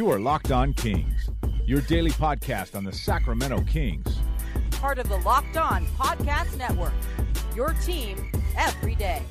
You are Locked On Kings, your daily podcast on the Sacramento Kings. Part of the Locked On Podcast Network. Your team every day.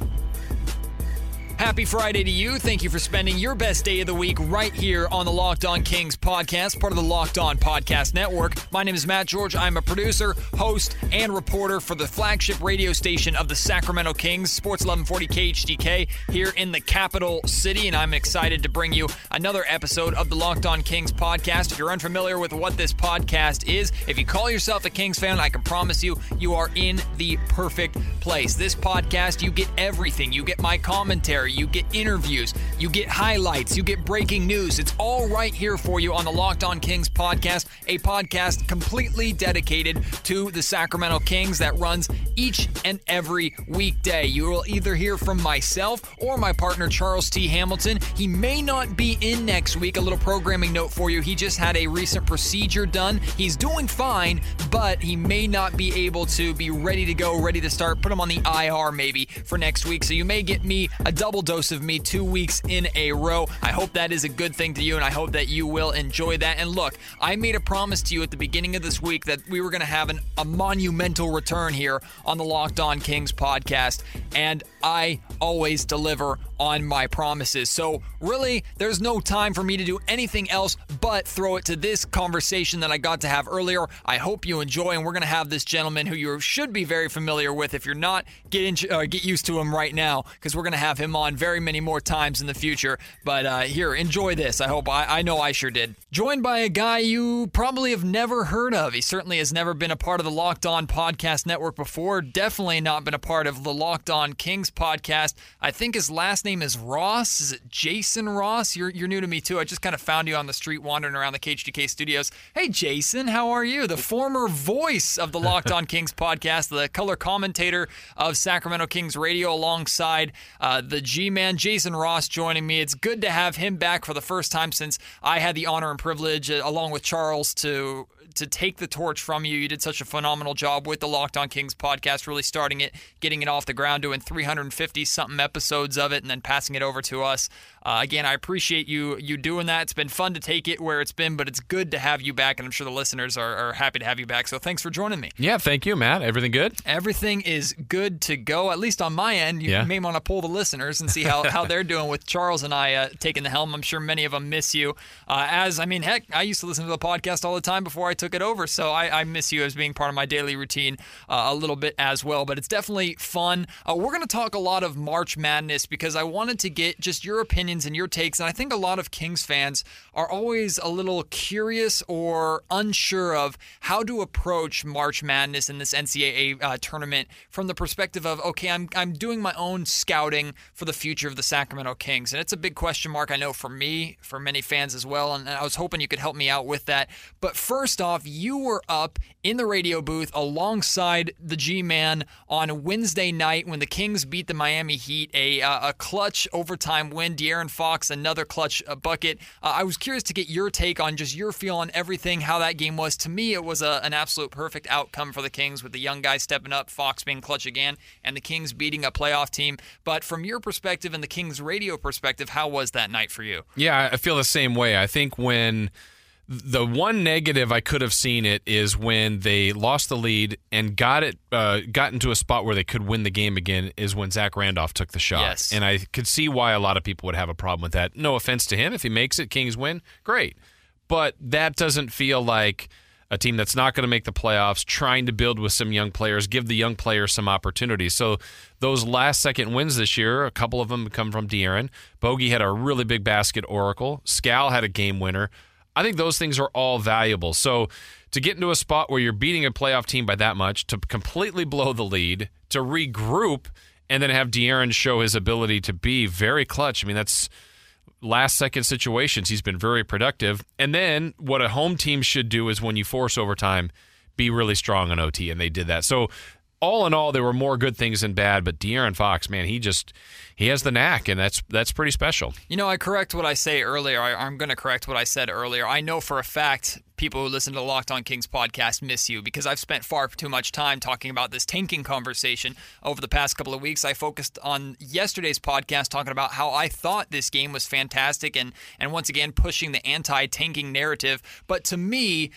Happy Friday to you. Thank you for spending your best day of the week right here on the Locked On Kings podcast, part of the Locked On Podcast Network. My name is Matt George. I'm a producer, host, and reporter for the flagship radio station of the Sacramento Kings, Sports 1140 KHTK, here in the capital city. And I'm excited to bring you another episode of the Locked On Kings podcast. If you're unfamiliar with what this podcast is, if you call yourself a Kings fan, I can promise you, you are in the perfect place. This podcast, you get everything. You get my commentary you get interviews, you get highlights, you get breaking news. It's all right here for you on the Locked On Kings podcast, a podcast completely dedicated to the Sacramento Kings that runs each and every weekday. You will either hear from myself or my partner, Charles T. Hamilton. He may not be in next week. A little programming note for you. He just had a recent procedure done. He's doing fine, but he may not be able to be ready to go, ready to start. Put him on the IR maybe for next week. So you may get me a double dose of me two weeks in a row. I hope that is a good thing to you, and I hope that you will enjoy that. And look, I made a promise to you at the beginning of this week that we were going to have an, a monumental return here on the Locked On Kings podcast, and I always deliver on my promises. So, really, there's no time for me to do anything else but throw it to this conversation that I got to have earlier. I hope you enjoy, and we're going to have this gentleman who you should be very familiar with. If you're not, get in, uh, get used to him right now because we're going to have him on very many more times in the future. But uh, here, enjoy this. I hope I, I know I sure did. Joined by a guy you probably have never heard of. He certainly has never been a part of the Locked On Podcast Network before. Definitely not been a part of the Locked On Kings podcast. I think his last name is Ross. Is it Jason Ross? You're, you're new to me too. I just kind of found you on the street wandering around the KHTK studios. Hey, Jason, how are you? The former voice of the Locked On Kings podcast, the color commentator of Sacramento Kings radio alongside uh, the G Man, Jason Ross, joining me. It's good to have him back for the first time since I had the honor and privilege, uh, along with Charles, to to take the torch from you. You did such a phenomenal job with the Locked On Kings podcast, really starting it, getting it off the ground, doing 350 something episodes of it, and then passing it over to us. Uh, again, I appreciate you you doing that. It's been fun to take it where it's been, but it's good to have you back, and I'm sure the listeners are, are happy to have you back. So thanks for joining me. Yeah, thank you, Matt. Everything good? Everything is good to go, at least on my end. You Yeah. may want to pull the listeners and see how, how they're doing with Charles and I uh, taking the helm. I'm sure many of them miss you. Uh, as I mean, heck, I used to listen to the podcast all the time before I took it over, so I, I miss you as being part of my daily routine uh, a little bit as well. But it's definitely fun. Uh, we're going to talk a lot of March Madness because I wanted to get just your opinions and your takes, and I think a lot of Kings fans are always a little curious or unsure of how to approach March Madness in this NCAA uh, tournament from the perspective of okay, I'm I'm doing my own scouting for the future of the Sacramento Kings, and it's a big question mark I know for me, for many fans as well, and I was hoping you could help me out with that. But first off, you were up in the radio booth alongside the G-Man on Wednesday night when the Kings beat the Miami Heat, a uh, a clutch overtime win. De'Aaron Fox another clutch uh, bucket. Uh, I was curious to get your take on just your feel on everything, how that game was. To me, it was a, an absolute perfect outcome for the Kings with the young guys stepping up, Fox being clutch again, and the Kings beating a playoff team. But from your perspective and the Kings radio perspective, how was that night for you? Yeah, I feel the same way. I think when the one negative I could have seen it is when they lost the lead and got it uh, got into a spot where they could win the game again is when Zach Randolph took the shot. Yes. And I could see why a lot of people would have a problem with that. No offense to him. If he makes it, Kings win, great. But that doesn't feel like a team that's not going to make the playoffs, trying to build with some young players, give the young players some opportunities. So those last second wins this year, a couple of them come from De'Aaron. Bogey had a really big basket oracle. Skal had a game winner. I think those things are all valuable. So to get into a spot where you're beating a playoff team by that much, to completely blow the lead, to regroup, and then have De'Aaron show his ability to be very clutch. I mean, that's last second situations. He's been very productive. And then what a home team should do is when you force overtime, be really strong on OT, and they did that. So all in all, there were more good things than bad. But De'Aaron Fox, man, he just he has the knack, and that's that's pretty special. You know, I correct what I say earlier. I, I'm going to correct what I said earlier. I know for a fact people who listen to Locked On Kings podcast miss you because I've spent far too much time talking about this tanking conversation over the past couple of weeks. I focused on yesterday's podcast talking about how I thought this game was fantastic and and once again pushing the anti-tanking narrative. But to me,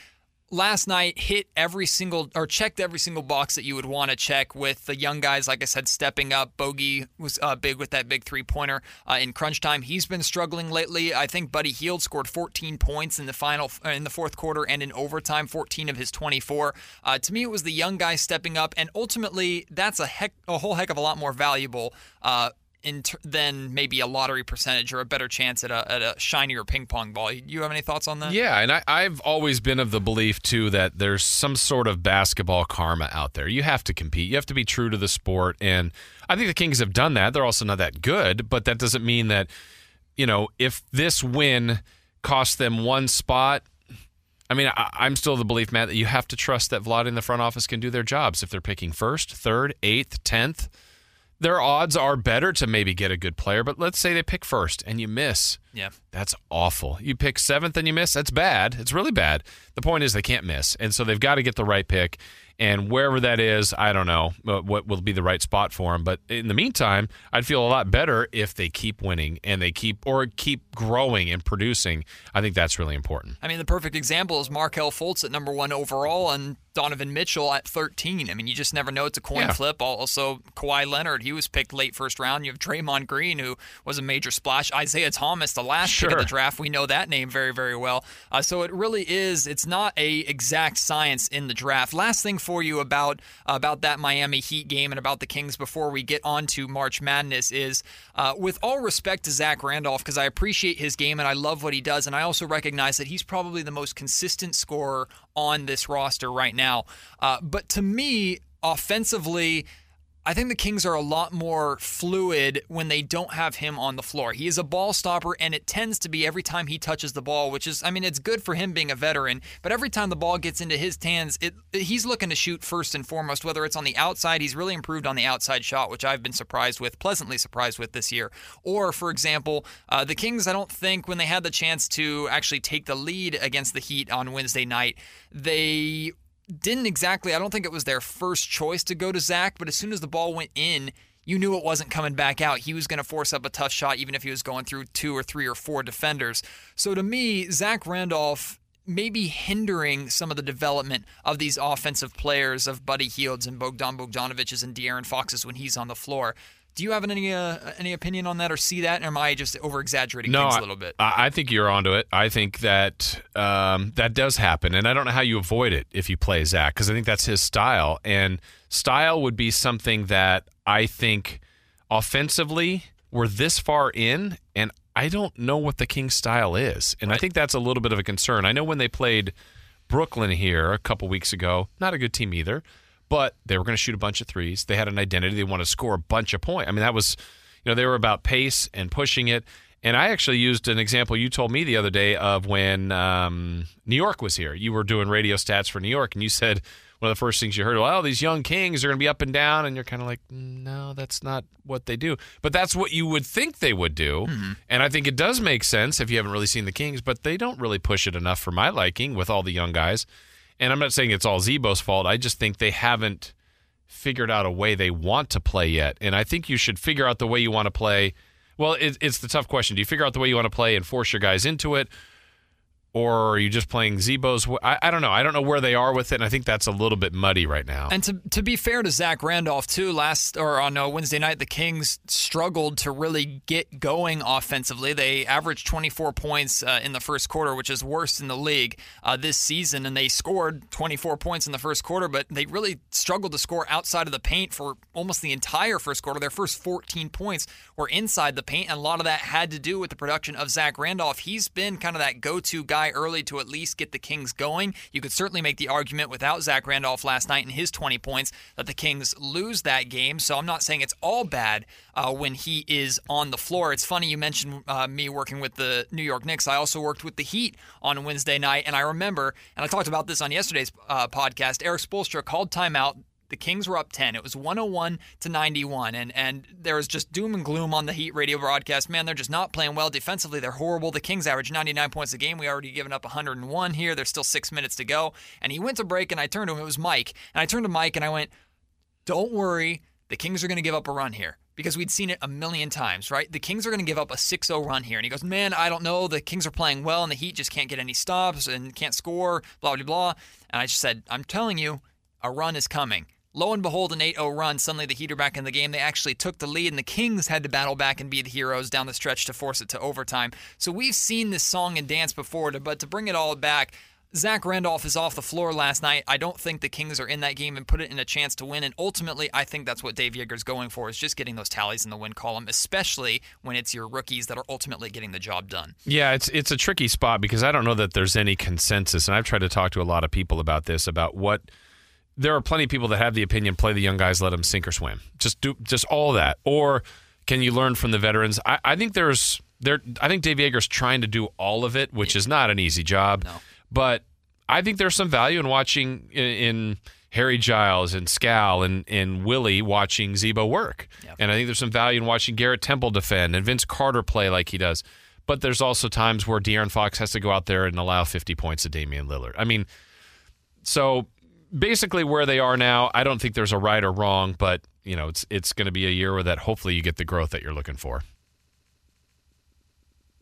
last night hit every single or checked every single box that you would want to check with the young guys like i said stepping up. Bogey was uh, big with that big three pointer uh, in crunch time. He's been struggling lately. I think buddy hield scored 14 points in the final uh, in the fourth quarter and in overtime 14 of his 24 uh, to me it was the young guys stepping up and ultimately that's a heck a whole heck of a lot more valuable uh, ter- than maybe a lottery percentage or a better chance at a, at a shinier ping pong ball. You have any thoughts on that? Yeah, and I, I've always been of the belief too that there's some sort of basketball karma out there. You have to compete. You have to be true to the sport, and I think the Kings have done that. They're also not that good, but that doesn't mean that you know if this win cost them one spot. I mean, I, am still the belief, Matt, that you have to trust that Vlade in the front office can do their jobs. If they're picking first, third, eighth, tenth, their odds are better to maybe get a good player, but let's say they pick first and you miss. Yeah. That's awful. You pick seventh and you miss. That's bad. It's really bad. The point is they can't miss. And so they've got to get the right pick. And wherever that is, I don't know uh, what will be the right spot for them. But in the meantime, I'd feel a lot better if they keep winning and they keep or keep growing and producing. I think that's really important. I mean, the perfect example is Markelle Fultz at number one overall and Donovan Mitchell at 13. I mean, you just never know. It's a coin Yeah. flip. Also, Kawhi Leonard, he was picked late first round. You have Draymond Green, who was a major splash. Isaiah Thomas, the last pick of the draft. We know that name very, very well. Uh, so it really is. It's not a exact science in the draft. Last thing for you about about that Miami Heat game and about the Kings before we get on to March Madness is, uh, with all respect to Zach Randolph, because I appreciate his game and I love what he does, and I also recognize that he's probably the most consistent scorer on this roster right now. Uh, but to me, offensively. I think the Kings are a lot more fluid when they don't have him on the floor. He is a ball stopper, and it tends to be every time he touches the ball, which is, I mean, it's good for him being a veteran, but every time the ball gets into his hands, it, he's looking to shoot first and foremost, whether it's on the outside. He's really improved on the outside shot, which I've been surprised with, pleasantly surprised with this year. Or, for example, uh, the Kings, I don't think when they had the chance to actually take the lead against the Heat on Wednesday night, they didn't exactly, I don't think it was their first choice to go to Zach, but as soon as the ball went in, you knew it wasn't coming back out. He was going to force up a tough shot, even if he was going through two or three or four defenders. So to me, Zach Randolph may be hindering some of the development of these offensive players of Buddy Hields and Bogdan Bogdanovich's and De'Aaron Fox's when he's on the floor. Do you have any uh, any opinion on that or see that? Or am I just over exaggerating No, things a little bit? I, I think you're onto it. I think that um, that does happen, and I don't know how you avoid it if you play Zach because I think that's his style, and style would be something that I think offensively we're this far in, and I don't know what the Kings' style is, and I think that's a little bit of a concern. I know when they played Brooklyn here a couple weeks ago, not a good team either, but they were going to shoot a bunch of threes. They had an identity. They want to score a bunch of points. I mean, that was, you know, they were about pace and pushing it. And I actually used an example you told me the other day of when um, New York was here. You were doing radio stats for New York, and you said one of the first things you heard, well, these young Kings are going to be up and down. And you're kind of like, no, that's not what they do. But that's what you would think they would do. And I think it does make sense if you haven't really seen the Kings, but they don't really push it enough for my liking with all the young guys. And I'm not saying it's all Z-Bo's fault. I just think they haven't figured out a way they want to play yet. And I think you should figure out the way you want to play. Well, it, it's the tough question. Do you figure out the way you want to play and force your guys into it? Or are you just playing Z-Bo's? I, I don't know. I don't know where they are with it. And I think that's a little bit muddy right now. And to, to be fair to Zach Randolph too, last or on uh, Wednesday night, the Kings struggled to really get going offensively. They averaged 24 points uh, in the first quarter, which is worst in the league uh, this season, and they scored 24 points in the first quarter, but they really struggled to score outside of the paint for almost the entire first quarter. Their first 14 points were inside the paint, and a lot of that had to do with the production of Zach Randolph. He's been kind of that go-to guy early to at least get the Kings going. You could certainly make the argument without Zach Randolph last night and his 20 points that the Kings lose that game. So I'm not saying it's all bad uh, when he is on the floor. It's funny you mentioned uh, me working with the New York Knicks. I also worked with the Heat on Wednesday night, and I remember, and I talked about this on yesterday's uh, podcast. Erik Spoelstra called timeout The Kings were up 10. It was 101 to 91. And, and there was just doom and gloom on the Heat radio broadcast. Man, they're just not playing well. Defensively, they're horrible. The Kings average 99 points a game. We already given up 101 here. There's still six minutes to go. And he went to break, and I turned to him. It was Mike. And I turned to Mike, and I went, Don't worry. The Kings are going to give up a run here because we'd seen it a million times, right? The Kings are going to give up a 6 0 run here. And he goes, Man, I don't know. The Kings are playing well, and the Heat just can't get any stops and can't score, blah, blah, blah. And I just said, I'm telling you, a run is coming. Lo and behold, an 8 0 run. Suddenly the Heat are back in the game. They actually took the lead, and the Kings had to battle back and be the heroes down the stretch to force it to overtime. So we've seen this song and dance before, but to bring it all back, Zach Randolph is off the floor last night. I don't think the Kings are in that game and put it in a chance to win. And ultimately, I think that's what Dave Joerger's going for is just getting those tallies in the win column, especially when it's your rookies that are ultimately getting the job done. Yeah, it's it's a tricky spot because I don't know that there's any consensus, and I've tried to talk to a lot of people about this about what. There are plenty of people that have the opinion: play the young guys, let them sink or swim. Just do just all that, or can you learn from the veterans? I, I think there's there. I think Dave Joerger's trying to do all of it, which is not an easy job. No. But I think there's some value in watching in, in Harry Giles and Skal and, and Willie watching Z-Bo work. Yep. And I think there's some value in watching Garrett Temple defend and Vince Carter play like he does. But there's also times where De'Aaron Fox has to go out there and allow 50 points to Damian Lillard. I mean, so basically where they are now, I don't think there's a right or wrong, but you know, it's it's going to be a year where that hopefully you get the growth that you're looking for.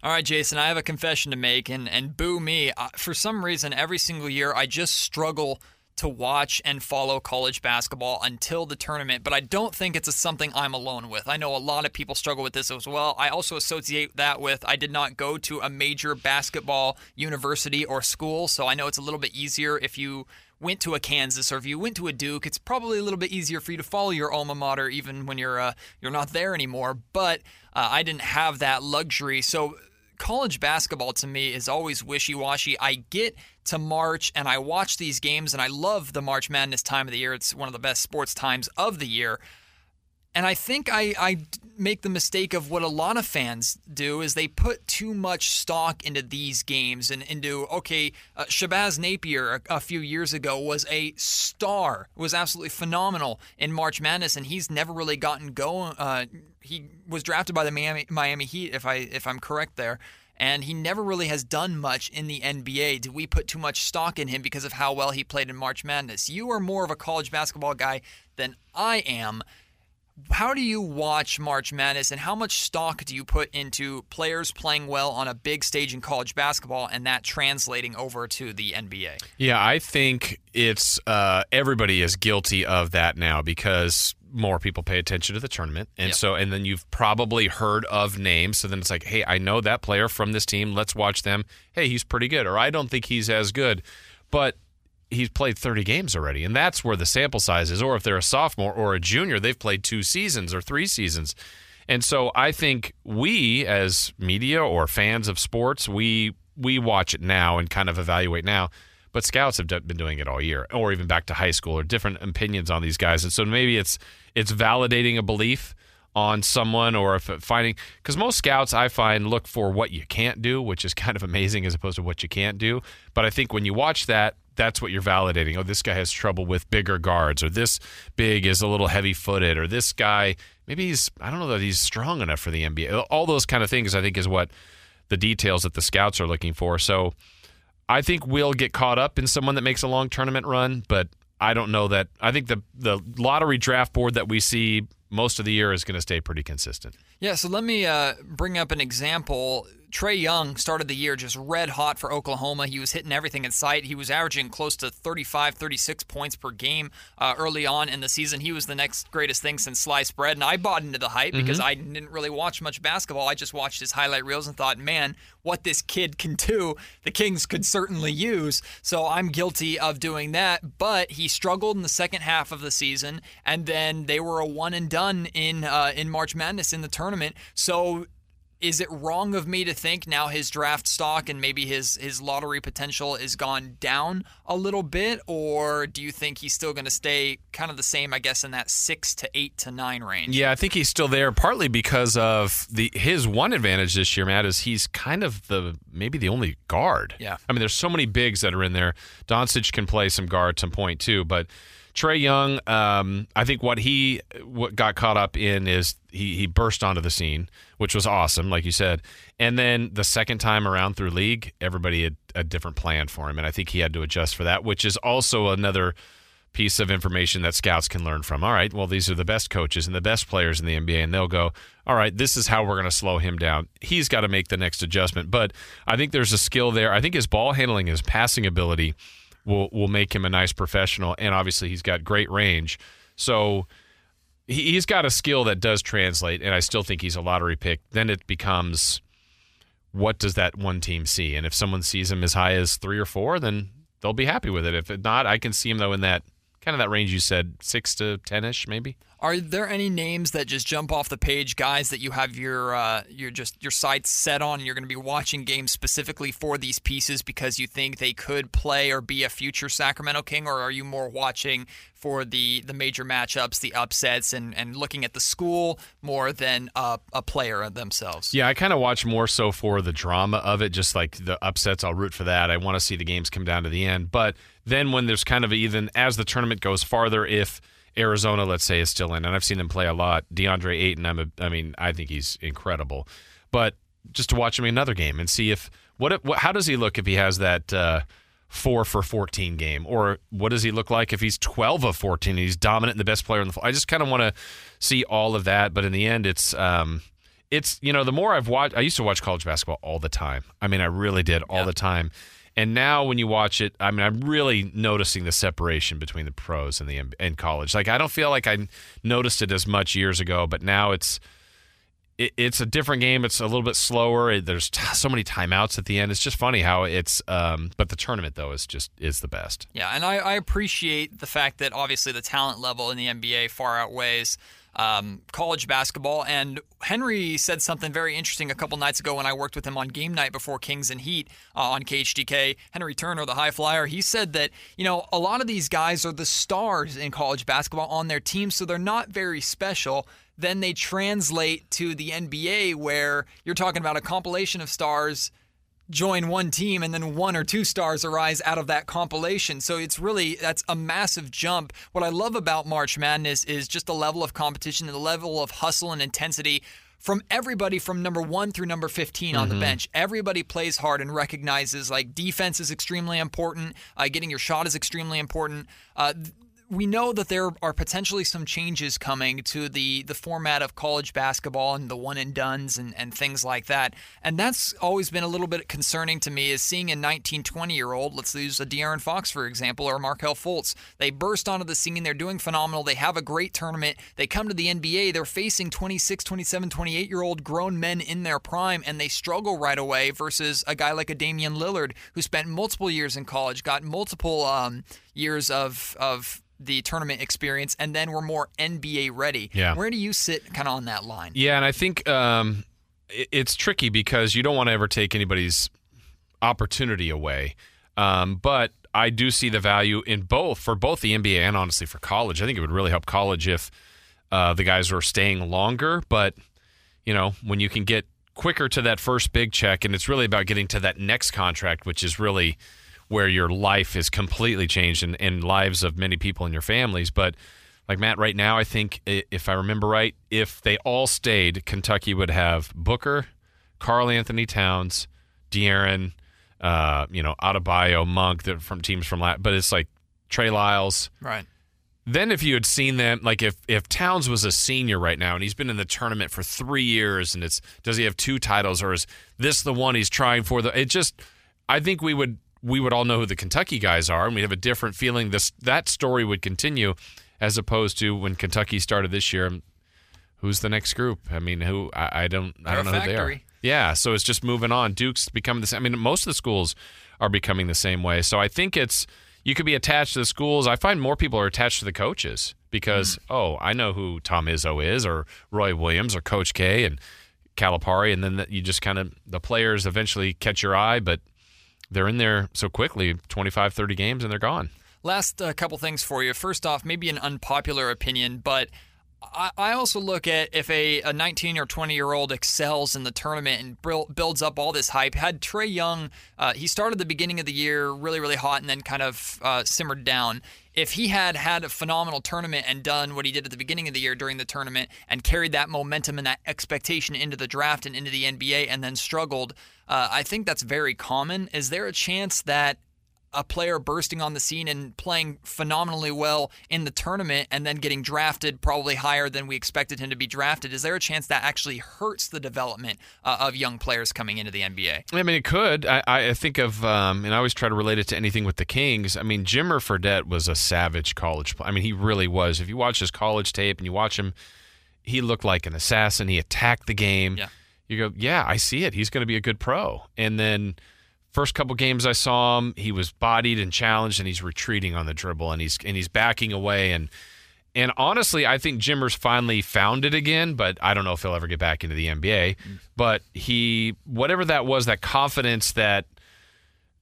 All right, Jason, I have a confession to make, and, and boo me. Uh, for some reason, every single year, I just struggle to watch and follow college basketball until the tournament, but I don't think it's a, something I'm alone with. I know a lot of people struggle with this as well. I also associate that with I did not go to a major basketball university or school, so I know it's a little bit easier if you went to a Kansas or if you went to a Duke, it's probably a little bit easier for you to follow your alma mater even when you're uh, you're not there anymore. But uh, I didn't have that luxury, so college basketball to me is always wishy washy. I get to March and I watch these games and I love the March Madness time of the year. It's one of the best sports times of the year. And I think I, I make the mistake of what a lot of fans do is they put too much stock into these games and into okay, uh, Shabazz Napier a, a, few years ago was a star, was absolutely phenomenal in March Madness, and he's never really gotten going. Uh, he was drafted by the Miami Miami Heat, if I if I'm correct there. And he never really has done much in the NBA. Do we put too much stock in him because of how well he played in March Madness? You are more of a college basketball guy than I am how do you watch March Madness and how much stock do you put into players playing well on a big stage in college basketball and that translating over to the NBA? Yeah, I think it's uh, everybody is guilty of that now because more people pay attention to the tournament. And yep. so, and then you've probably heard of names. So then it's like, hey, I know that player from this team. Let's watch them. Hey, he's pretty good. Or I don't think he's as good. But he's played 30 games already, and that's where the sample size is. Or if they're a sophomore or a junior, they've played two seasons or three seasons. And so I think we, as media or fans of sports, we we watch it now and kind of evaluate now. But scouts have been doing it all year, or even back to high school, or different opinions on these guys. And so maybe it's it's validating a belief on someone or if finding because most scouts I find look for what you can't do, which is kind of amazing as opposed to what you can't do. But I think when you watch that, that's what you're validating. Oh, this guy has trouble with bigger guards, or this big is a little heavy footed, or this guy maybe he's I don't know that he's strong enough for the NBA. All those kind of things I think is what the details that the scouts are looking for. So I think we'll get caught up in someone that makes a long tournament run, but I don't know that. I think the the lottery draft board that we see most of the year is going to stay pretty consistent. Yeah, so let me uh, bring up an example. Trae Young started the year just red hot for Oklahoma. He was hitting everything in sight. He was averaging close to 35, 36 points per game uh, early on in the season. He was the next greatest thing since sliced bread. And I bought into the hype mm-hmm. because I didn't really watch much basketball. I just watched his highlight reels and thought, man, what this kid can do, the Kings could certainly use. So I'm guilty of doing that. But he struggled in the second half of the season, and then they were a one and done in uh, in March Madness in the tournament. So is it wrong of me to think now his draft stock and maybe his his lottery potential is gone down a little bit, or do you think he's still going to stay kind of the same? I guess in that six to eight to nine range. Yeah, I think he's still there, partly because of the his one advantage this year, Matt, is he's kind of the maybe the only guard. Yeah, I mean, there's so many bigs that are in there. Doncic can play some guard, some point too, but Trae Young, um, I think what he what got caught up in is he he burst onto the scene, which was awesome, like you said. And then the second time around through league, everybody had a different plan for him, and I think he had to adjust for that, which is also another piece of information that scouts can learn from. All right, well, these are the best coaches and the best players in the NBA, and they'll go, all right, this is how we're going to slow him down. He's got to make the next adjustment. But I think there's a skill there. I think his ball handling, his passing ability will will make him a nice professional, and obviously he's got great range. So he, he's got a skill that does translate, and I still think he's a lottery pick. Then it becomes what does that one team see, and if someone sees him as high as three or four, then they'll be happy with it. If not, I can see him though in that kind of that range you said, six to ten ish, maybe. Are there any names that just jump off the page, guys, that you have your uh, your just your sights set on? and You're going to be watching games specifically for these pieces because you think they could play or be a future Sacramento King, or are you more watching for the the major matchups, the upsets, and and looking at the school more than a, a player themselves? Yeah, I kind of watch more so for the drama of it, just like the upsets. I'll root for that. I want to see the games come down to the end, but then when there's kind of even as the tournament goes farther, if Arizona, let's say, is still in, and I've seen them play a lot. DeAndre Ayton, I'm a, I mean, I think he's incredible. But just to watch him in another game and see if what, what how does he look if he has that uh, four for 14 game, or what does he look like if he's 12 of 14 and he's dominant and the best player in the. I just kind of want to see all of that, but in the end, it's. Um, it's you know the more I've watched, I used to watch college basketball all the time. I mean, I really did all yeah. the time and now when you watch it, I mean, I'm really noticing the separation between the pros and the and college. Like I don't feel like I noticed it as much years ago, but now it's it, it's a different game. It's a little bit slower. There's t- so many timeouts at the end. It's just funny how it's. Um, but the tournament though is just is the best. Yeah, and I, I appreciate the fact that obviously the talent level in the NBA far outweighs um, college basketball. And Henry said something very interesting a couple nights ago when I worked with him on game night before Kings and Heat uh, on KHTK. Henry Turner, the high flyer, he said that, you know, a lot of these guys are the stars in college basketball on their team, so they're not very special then they translate to the NBA where you're talking about a compilation of stars join one team and then one or two stars arise out of that compilation. So it's really that's a massive jump. What I love about March Madness is just the level of competition and the level of hustle and intensity from everybody from number 1 through number 15 on mm-hmm. the bench. Everybody plays hard and recognizes like defense is extremely important, uh, getting your shot is extremely important. Uh, we know that there are potentially some changes coming to the the format of college basketball and the one and duns and, and things like that. And that's always been a little bit concerning to me is seeing a 19, 20 year old, let's use a De'Aaron Fox, for example, or Markelle Fultz. They burst onto the scene, they're doing phenomenal, they have a great tournament, they come to the NBA, they're facing 26, 27, 28 year old grown men in their prime, and they struggle right away versus a guy like a Damian Lillard who spent multiple years in college, got multiple um, years of of the tournament experience, and then we're more NBA ready. Yeah. Where do you sit kind of on that line? Yeah, and I think um, it, it's tricky because you don't want to ever take anybody's opportunity away. Um, but I do see the value in both for both the NBA and honestly for college. I think it would really help college if uh, the guys were staying longer. But you know, when you can get quicker to that first big check, and it's really about getting to that next contract, which is really where your life is completely changed and, and lives of many people in your families. But like Matt, right now, I think if I remember right, if they all stayed, Kentucky would have Booker, Karl-Anthony Towns, De'Aaron, uh, you know, Adebayo, Monk, from teams from last, but it's like Trey Lyles, right. Then if you had seen them, like if if Towns was a senior right now and he's been in the tournament for three years, and it's does he have two titles or is this the one he's trying for? The it just, I think we would we would all know who the Kentucky guys are, and we'd have a different feeling. This that story would continue, as opposed to when Kentucky started this year. Who's the next group? I mean, who I, I don't I don't know factory. who they are. Yeah, so it's just moving on. Duke's becoming the same. I mean, most of the schools are becoming the same way. So I think it's you could be attached to the schools. I find more people are attached to the coaches because mm. oh, I know who Tom Izzo is, or Roy Williams, or Coach K, and Calipari, and then you just kind of the players eventually catch your eye, but they're in there so quickly 25, 30 games, and they're gone. Last uh, couple things for you. First off, maybe an unpopular opinion, but I, also look at if a, a 19 or 20 year old excels in the tournament and builds up all this hype. Had Trae Young, uh, he started the beginning of the year really, really hot and then kind of uh, simmered down if he had had a phenomenal tournament and done what he did at the beginning of the year during the tournament and carried that momentum and that expectation into the draft and into the NBA and then struggled, uh, I think that's very common. Is there a chance that a player bursting on the scene and playing phenomenally well in the tournament and then getting drafted probably higher than we expected him to be drafted. Is there a chance that actually hurts the development uh, of young players coming into the NBA? I mean, it could. I, I think of, um, and I always try to relate it to anything with the Kings. I mean, Jimmer Fredette was a savage college player. I mean, he really was. If you watch his college tape and you watch him, he looked like an assassin. He attacked the game. Yeah. You go, yeah, I see it. He's going to be a good pro. And then First couple games I saw him, he was bodied and challenged, and he's retreating on the dribble, and he's and he's backing away, and and honestly, I think Jimmer's finally found it again, but I don't know if he'll ever get back into the NBA. But he, whatever that was, that confidence that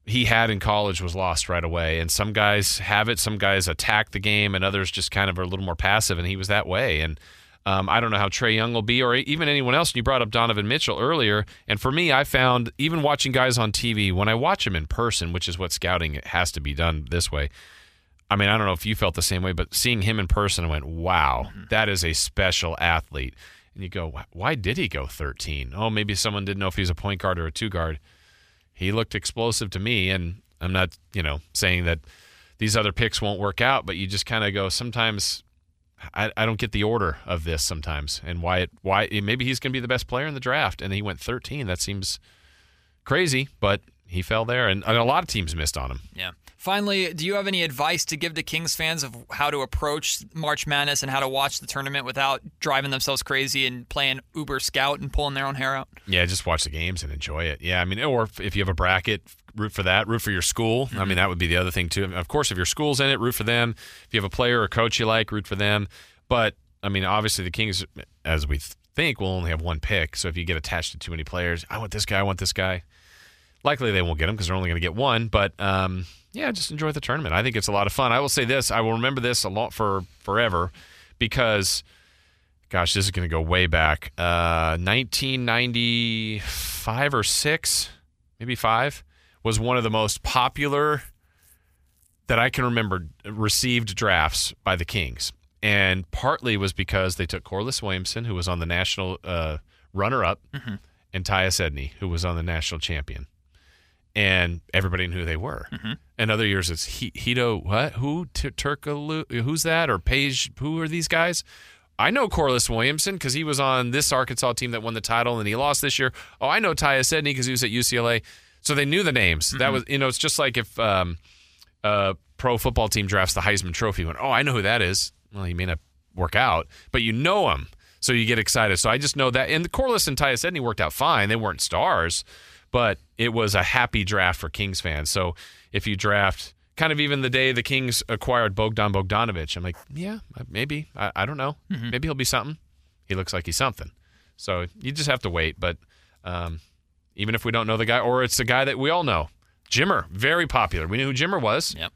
he had in college was lost right away. And some guys have it, some guys attack the game, and others just kind of are a little more passive. And he was that way. And um, I don't know how Trae Young will be, or even anyone else. You brought up Donovan Mitchell earlier, and for me, I found even watching guys on TV when I watch them in person, which is what scouting has to be done this way. I mean, I don't know if you felt the same way, but seeing him in person, I went, "Wow, that is a special athlete." And you go, "Why did he go 13?" Oh, maybe someone didn't know if he was a point guard or a two guard. He looked explosive to me, and I'm not, you know, saying that these other picks won't work out, but you just kind of go sometimes I, I don't get the order of this sometimes and why it why eh, maybe he's going to be the best player in the draft and he went 13 that seems crazy but he fell there and, and a lot of teams missed on him Yeah. Finally, do you have any advice to give to Kings fans of how to approach March Madness and how to watch the tournament without driving themselves crazy and playing Uber Scout and pulling their own hair out? yeah just watch the games and enjoy it yeah I mean or if- if you have a bracket root for that root for your school I mean that would be the other thing too of course if your school's in it root for them if you have a player or coach you like root for them but I mean obviously the Kings as we think will only have one pick so if you get attached to too many players I want this guy I want this guy likely they won't get him because they're only going to get one. But um, yeah, just enjoy the tournament. I think it's a lot of fun. I will say this: I will remember this a lot for forever because, gosh, this is going to go way back. Uh, 1995 or six, maybe five, was one of the most popular that I can remember received drafts by the Kings. And partly was because they took Corliss Williamson, who was on the national uh, runner up, and Tyus Edney, who was on the national champion. And everybody knew who they were. And other years it's he- Hedo, what? Who? T- Turkoglu? Who's that? Or Peja? Who are these guys? I know Corliss Williamson because he was on this Arkansas team that won the title and he lost this year. Oh, I know Tyus Edney because he was at UCLA. So they knew the names. That was, you know, it's just like if um, a pro football team drafts the Heisman Trophy. Went, oh, I know who that is. Well, he may not work out, but you know him, so you get excited. So I just know that. And the Corliss and Tyus Edney worked out fine. They weren't stars, but it was a happy draft for Kings fans. So if you draft, kind of even the day the Kings acquired Bogdan Bogdanovich, I'm like, yeah, maybe. I, I don't know. Maybe he'll be something. He looks like he's something. So you just have to wait. But um, even if we don't know the guy, or it's a guy that we all know, Jimmer, very popular. We knew who Jimmer was. Yep.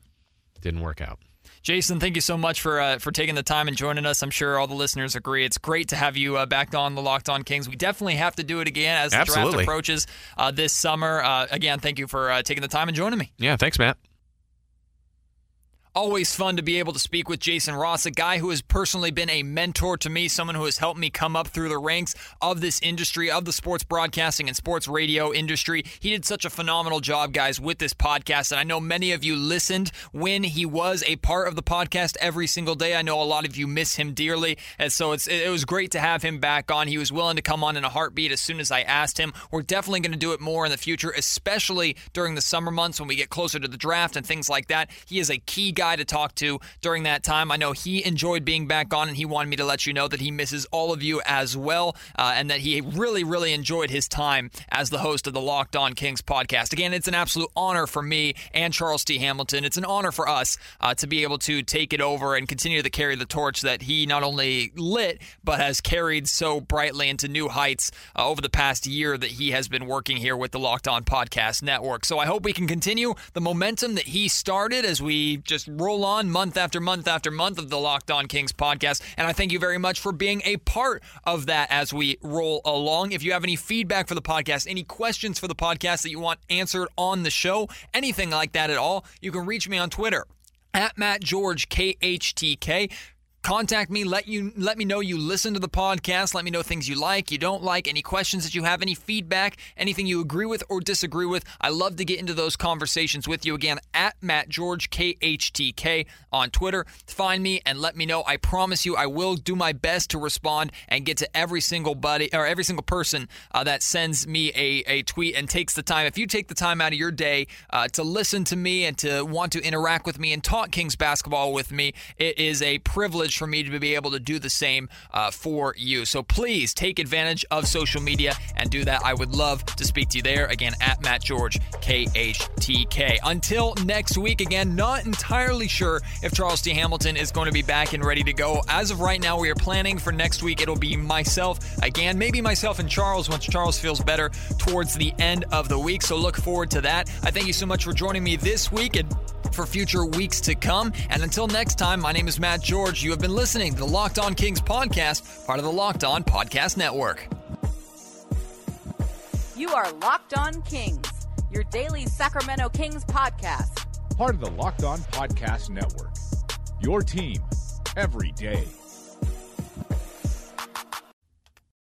Didn't work out. Jason, thank you so much for uh, for taking the time and joining us. I'm sure all the listeners agree. It's great to have you uh, back on the Locked On Kings. We definitely have to do it again as the Absolutely. draft approaches uh, this summer. Uh, again, thank you for uh, taking the time and joining me. Yeah, thanks, Matt. Always fun to be able to speak with Jason Ross, a guy who has personally been a mentor to me, someone who has helped me come up through the ranks of this industry, of the sports broadcasting and sports radio industry. He did such a phenomenal job, guys, with this podcast. And I know many of you listened when he was a part of the podcast every single day. I know a lot of you miss him dearly. And so it's, it was great to have him back on. He was willing to come on in a heartbeat as soon as I asked him. We're definitely going to do it more in the future, especially during the summer months when we get closer to the draft and things like that. He is a key guy to talk to during that time. I know he enjoyed being back on, and he wanted me to let you know that he misses all of you as well, uh, and that he really, really enjoyed his time as the host of the Locked On Kings podcast. Again, it's an absolute honor for me and Charles T. Hamilton. It's an honor for us uh, to be able to take it over and continue to carry the torch that he not only lit, but has carried so brightly into new heights uh, over the past year that he has been working here with the Locked On Podcast Network. So I hope we can continue the momentum that he started as we just roll on month after month after month of the Locked On Kings podcast. And I thank you very much for being a part of that as we roll along. If you have any feedback for the podcast, any questions for the podcast that you want answered on the show, anything like that at all, you can reach me on Twitter at Matt George KHTK contact me let you let me know you listen to the podcast let me know things you like you don't like any questions that you have any feedback anything you agree with or disagree with. I love to get into those conversations with you again at matt george khtk on twitter. Find me and let me know. I promise you i will do my best to respond and get to every single buddy or every single person uh, that sends me a, a tweet and takes the time. If you take the time out of your day uh, to listen to me and to want to interact with me and talk kings basketball with me it is a privilege for me to be able to do the same uh, for you. So please take advantage of social media and do that. I would love to speak to you there. Again, at Matt George, KHTK. Until next week, again, not entirely sure if Charles T. Hamilton is going to be back and ready to go. As of right now, we are planning for next week. It'll be myself again, maybe myself and Charles once Charles feels better towards the end of the week. So look forward to that. I thank you so much for joining me this week and for future weeks to come. And until next time, my name is Matt George. You have been listening to the Locked On Kings podcast, part of the Locked On Podcast Network. You are Locked On Kings, your daily Sacramento Kings podcast. Part of the Locked On Podcast Network. Your team every day.